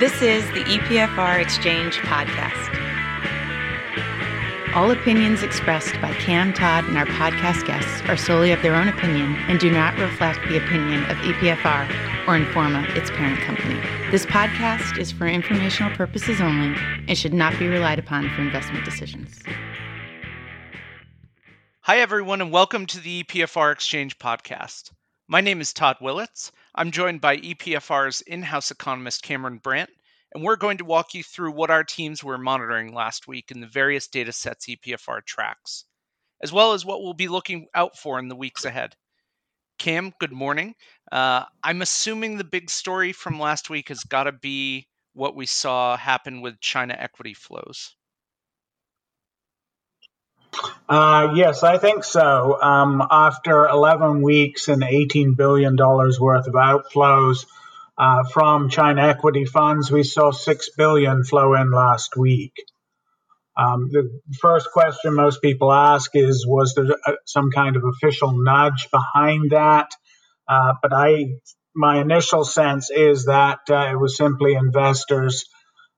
This is the EPFR Exchange Podcast. All opinions expressed by Cam Todd and our podcast guests are solely of their own opinion and do not reflect the opinion of EPFR or Informa, its parent company. This podcast is for informational purposes only and should not be relied upon for investment decisions. Hi, everyone, and welcome to the EPFR Exchange Podcast. My name is Todd Willits. I'm joined by EPFR's in house economist Cameron Brandt, and we're going to walk you through what our teams were monitoring last week in the various data sets EPFR tracks, as well as what we'll be looking out for in the weeks ahead. Cam, good morning. Uh, I'm assuming the big story from last week has got to be what we saw happen with China equity flows. Uh, yes, I think so. Um, after 11 weeks and $18 billion worth of outflows uh, from China equity funds, we saw 6 billion flow in last week. Um, the first question most people ask is Was there some kind of official nudge behind that? Uh, but I, my initial sense is that uh, it was simply investors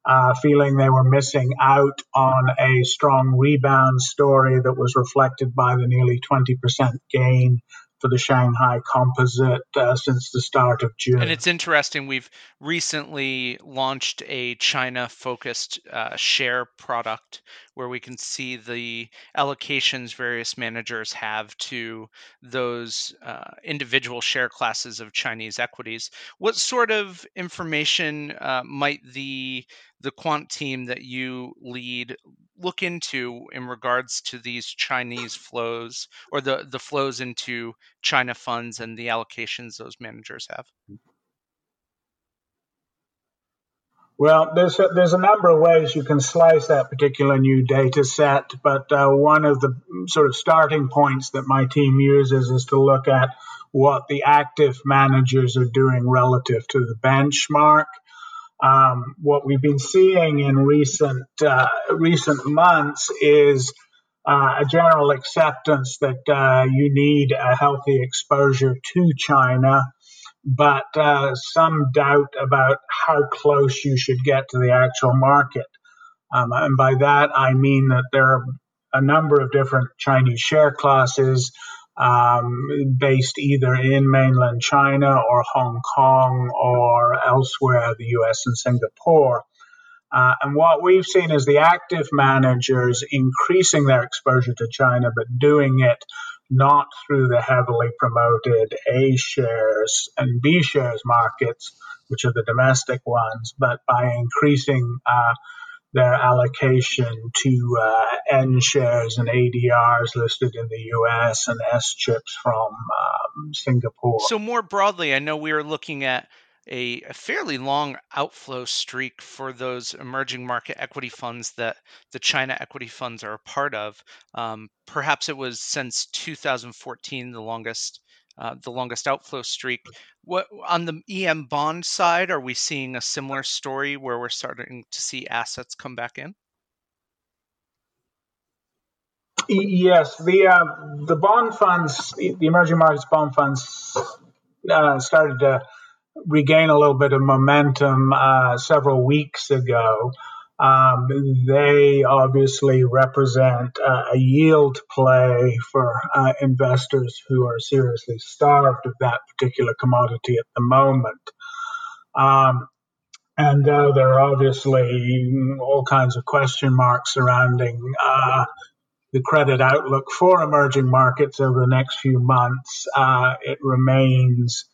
uh, feeling they were missing out on a strong rebound story that was reflected by the nearly 20% gain for the Shanghai Composite uh, since the start of June. And it's interesting. We've recently launched a China focused uh, share product where we can see the allocations various managers have to those uh, individual share classes of Chinese equities. What sort of information uh, might the the quant team that you lead look into in regards to these Chinese flows or the, the flows into China funds and the allocations those managers have? Well, there's a, there's a number of ways you can slice that particular new data set, but uh, one of the sort of starting points that my team uses is to look at what the active managers are doing relative to the benchmark. Um, what we've been seeing in recent uh, recent months is uh, a general acceptance that uh, you need a healthy exposure to China, but uh, some doubt about how close you should get to the actual market. Um, and by that, I mean that there are a number of different Chinese share classes um, based either in mainland China or Hong Kong or elsewhere, the US and Singapore. Uh, and what we've seen is the active managers increasing their exposure to China, but doing it not through the heavily promoted A shares and B shares markets, which are the domestic ones, but by increasing uh, their allocation to uh, N shares and ADRs listed in the US and S chips from um, Singapore. So, more broadly, I know we are looking at a, a, fairly long outflow streak for those emerging market equity funds that the China equity funds are a part of. Um, perhaps it was since 2014 the longest uh, the longest outflow streak. What on the EM bond side, are we seeing a similar story where we're starting to see assets come back in? Yes, the uh, the bond funds, the emerging markets bond funds, uh, started to regain a little bit of momentum uh, several weeks ago. Um, they obviously represent uh, a yield play for uh, investors who are seriously starved of that particular commodity at the moment. Um, and uh, there are obviously all kinds of question marks surrounding uh, the credit outlook for emerging markets over the next few months. Uh, it remains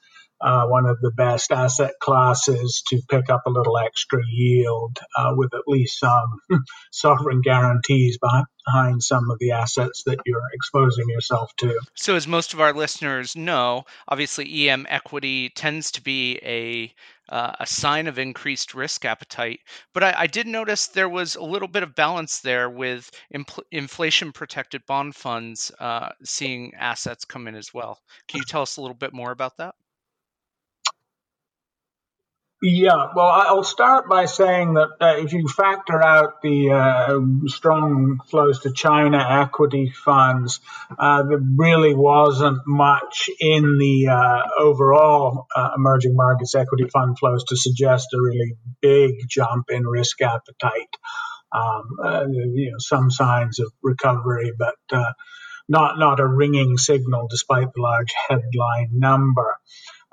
uh, one of the best asset classes to pick up a little extra yield uh, with at least some sovereign guarantees behind some of the assets that you're exposing yourself to. So, as most of our listeners know, obviously EM equity tends to be a uh, a sign of increased risk appetite. But I, I, did notice there was a little bit of balance there with impl- inflation protected bond funds uh, seeing assets come in as well. Can you tell us a little bit more about that? Yeah, well, I'll start by saying that uh, if you factor out the uh, strong flows to China equity funds, uh, there really wasn't much in the uh, overall uh, emerging markets equity fund flows to suggest a really big jump in risk appetite. Um, uh, you know, some signs of recovery, but not not a ringing signal despite the large headline number.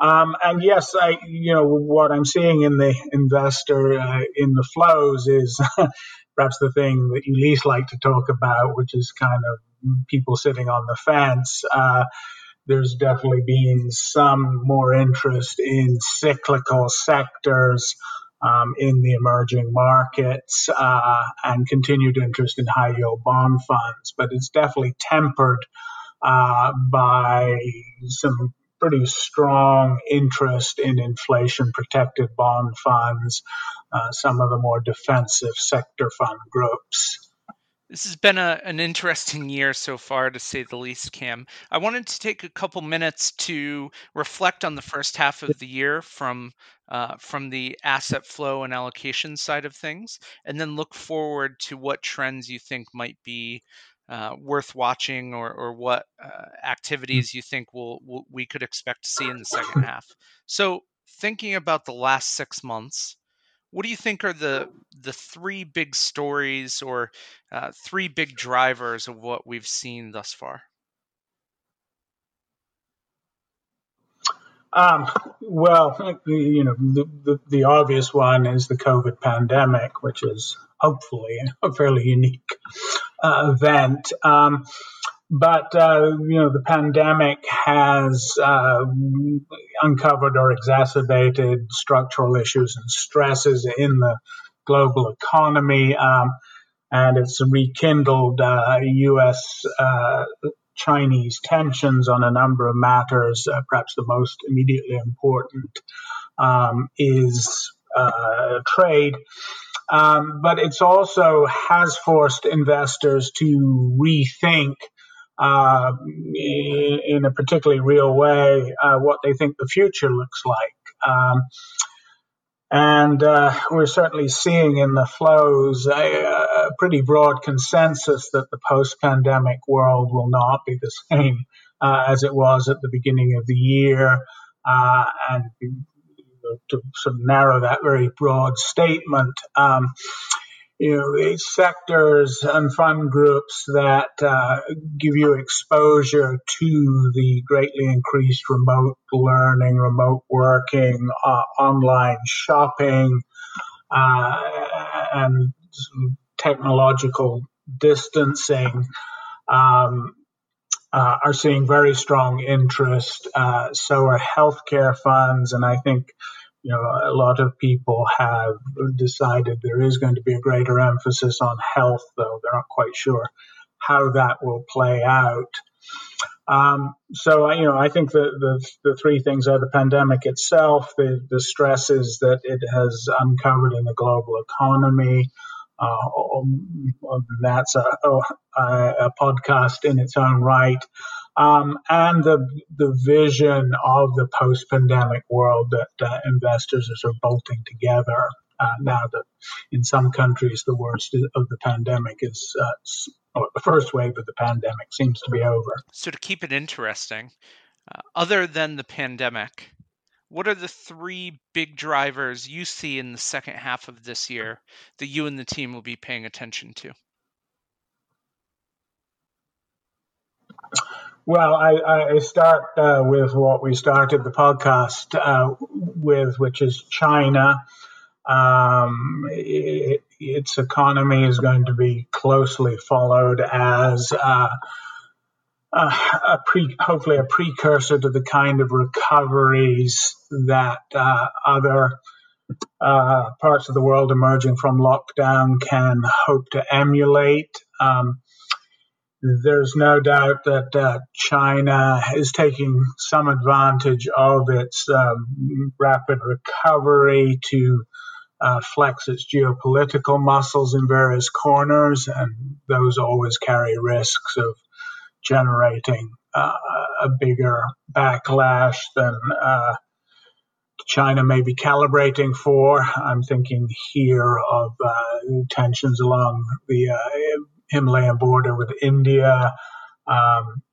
Um, and yes, I, you know, what I'm seeing in the investor uh, in the flows is perhaps the thing that you least like to talk about, which is kind of people sitting on the fence. Uh, there's definitely been some more interest in cyclical sectors um, in the emerging markets uh, and continued interest in high yield bond funds, but it's definitely tempered uh, by some pretty strong interest in inflation protected bond funds, uh, some of the more defensive sector fund groups. This has been a, an interesting year so far, to say the least, Cam. I wanted to take a couple minutes to reflect on the first half of the year from uh, from the asset flow and allocation side of things, and then look forward to what trends you think might be uh, worth watching or, or what uh, mm. activities you think will, will, we could expect to see in the second half. So, thinking about the last six months, what do you think are the the three big stories or uh, three big drivers of what we've seen thus far? Um, well, you know, the, the, the, obvious one is the COVID pandemic, which is hopefully a fairly unique uh, event. Um, but uh, you know the pandemic has uh, uncovered or exacerbated structural issues and stresses in the global economy, um, and it's rekindled U.S. Uh, uh, Chinese tensions on a number of matters. Uh, perhaps the most immediately important um, is trade. Um, but it's also has forced investors to rethink uh, in, in, a particularly real way uh, what they think the future looks like. Um, and uh, we're certainly seeing in the flows a, a pretty broad consensus that the post pandemic world will not be the same uh, as it was at the beginning of the year. Uh, and to sort of narrow that very broad statement, um, you know, sectors and fund groups that uh, give you exposure to the greatly increased remote learning, remote working, uh, online shopping, uh, and technological distancing. Um, uh, are seeing very strong interest. Uh, so are healthcare funds, and I think you know, a lot of people have decided there is going to be a greater emphasis on health, though they're not quite sure how that will play out. Um, so, you know, I think the, the, the three things are the pandemic itself, the, the stresses that it has uncovered in the global economy. Uh, that's a, a, a podcast in its own right um, and the the vision of the post pandemic world that uh, investors are sort of bolting together. Uh, now that in some countries the worst of the pandemic is, uh, or the first wave of the pandemic seems to be over. So, to keep it interesting, uh, other than the pandemic, what are the three big drivers you see in the second half of this year that you and the team will be paying attention to? Well, I, I start uh, with what we started the podcast uh, with, which is China. Um, it, its economy is going to be closely followed as uh, a pre, hopefully a precursor to the kind of recoveries that uh, other uh, parts of the world emerging from lockdown can hope to emulate. Um, there's no doubt that uh, China is taking some advantage of its um, rapid recovery to uh, flex its geopolitical muscles in various corners, and those always carry risks of generating uh, a bigger backlash than uh, China may be calibrating for. I'm thinking here of uh, tensions along the uh, Himalayan border with India. Um,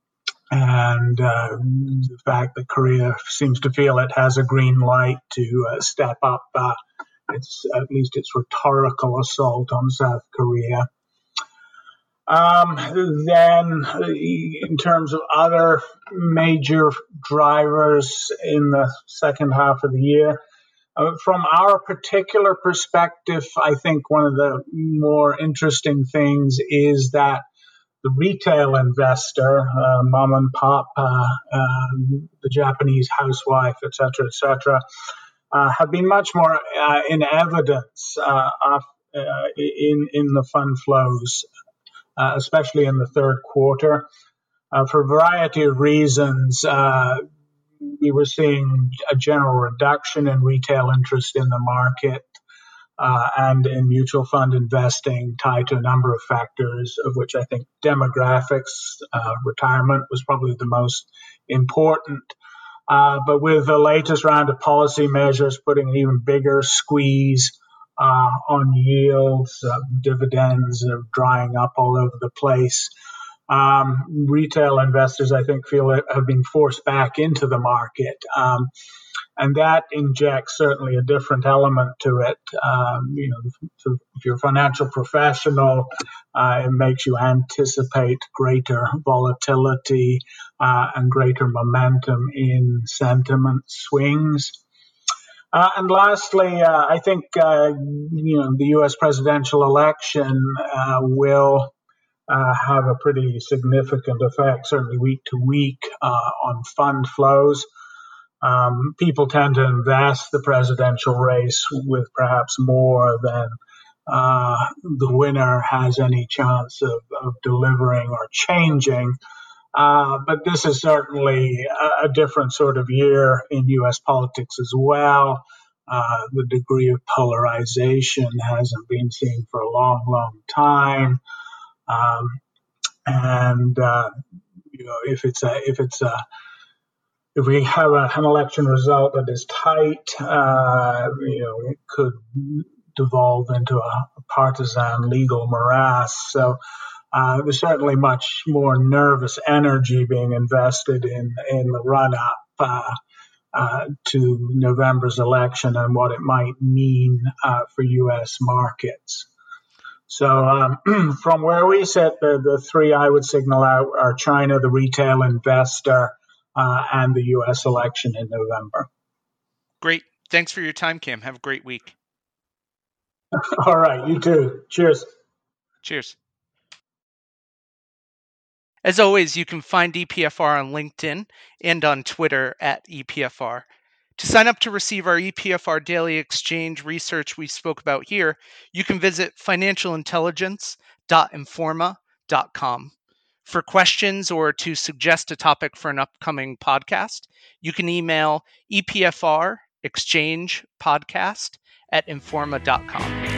and uh, the fact that Korea seems to feel it has a green light to uh, step up uh, its at least its rhetorical assault on South Korea. Um, then, in terms of other major drivers in the second half of the year, uh, from our particular perspective, I think one of the more interesting things is that the retail investor, uh, mom and pop, uh, um, the Japanese housewife, etc., etc., uh, have been much more uh, in evidence uh, in in the fund flows, especially in the third quarter, for a variety of reasons we were seeing a general reduction in retail interest in the market uh, and in mutual fund investing tied to a number of factors, of which I think demographics, uh, retirement was probably the most important. Uh, but with the latest round of policy measures putting an even bigger squeeze uh, on yields, uh, dividends are drying up all over the place. Um, retail investors, I think, feel have been forced back into the market. Um, and that injects certainly a different element to it. Um, you know, if you're a financial professional, uh, it makes you anticipate greater volatility uh, and greater momentum in sentiment swings. Uh, and lastly, uh, I think uh, you know the U.S. presidential election uh, will have a pretty significant effect, certainly week to week, on fund flows. Um, people tend to invest the presidential race with perhaps more than uh, the winner has any chance of, of delivering or changing. Uh, but this is certainly a, different sort of year in U.S. politics as well. Uh, the degree of polarization hasn't been seen for a long, long time. Um, and uh, you know, if it's a if it's a if we have a, an election result that is tight, uh, you know, it could devolve into a partisan legal morass. So uh, there's certainly much more nervous energy being invested in in the run up uh, uh, to November's election and what it might mean uh, for U.S. markets. So um, from where we sit, the, the three I would signal out are China, the retail investor uh, and the U.S. election in November. Great. Thanks for your time, Cam. Have a great week. All right. You too. Cheers. Cheers. As always, you can find EPFR on LinkedIn and on Twitter at EPFR. To sign up to receive our EPFR daily exchange research we spoke about here, you can visit financialintelligence.informa.com. For questions or to suggest a topic for an upcoming podcast, you can email EPFR exchange podcast at informa.com.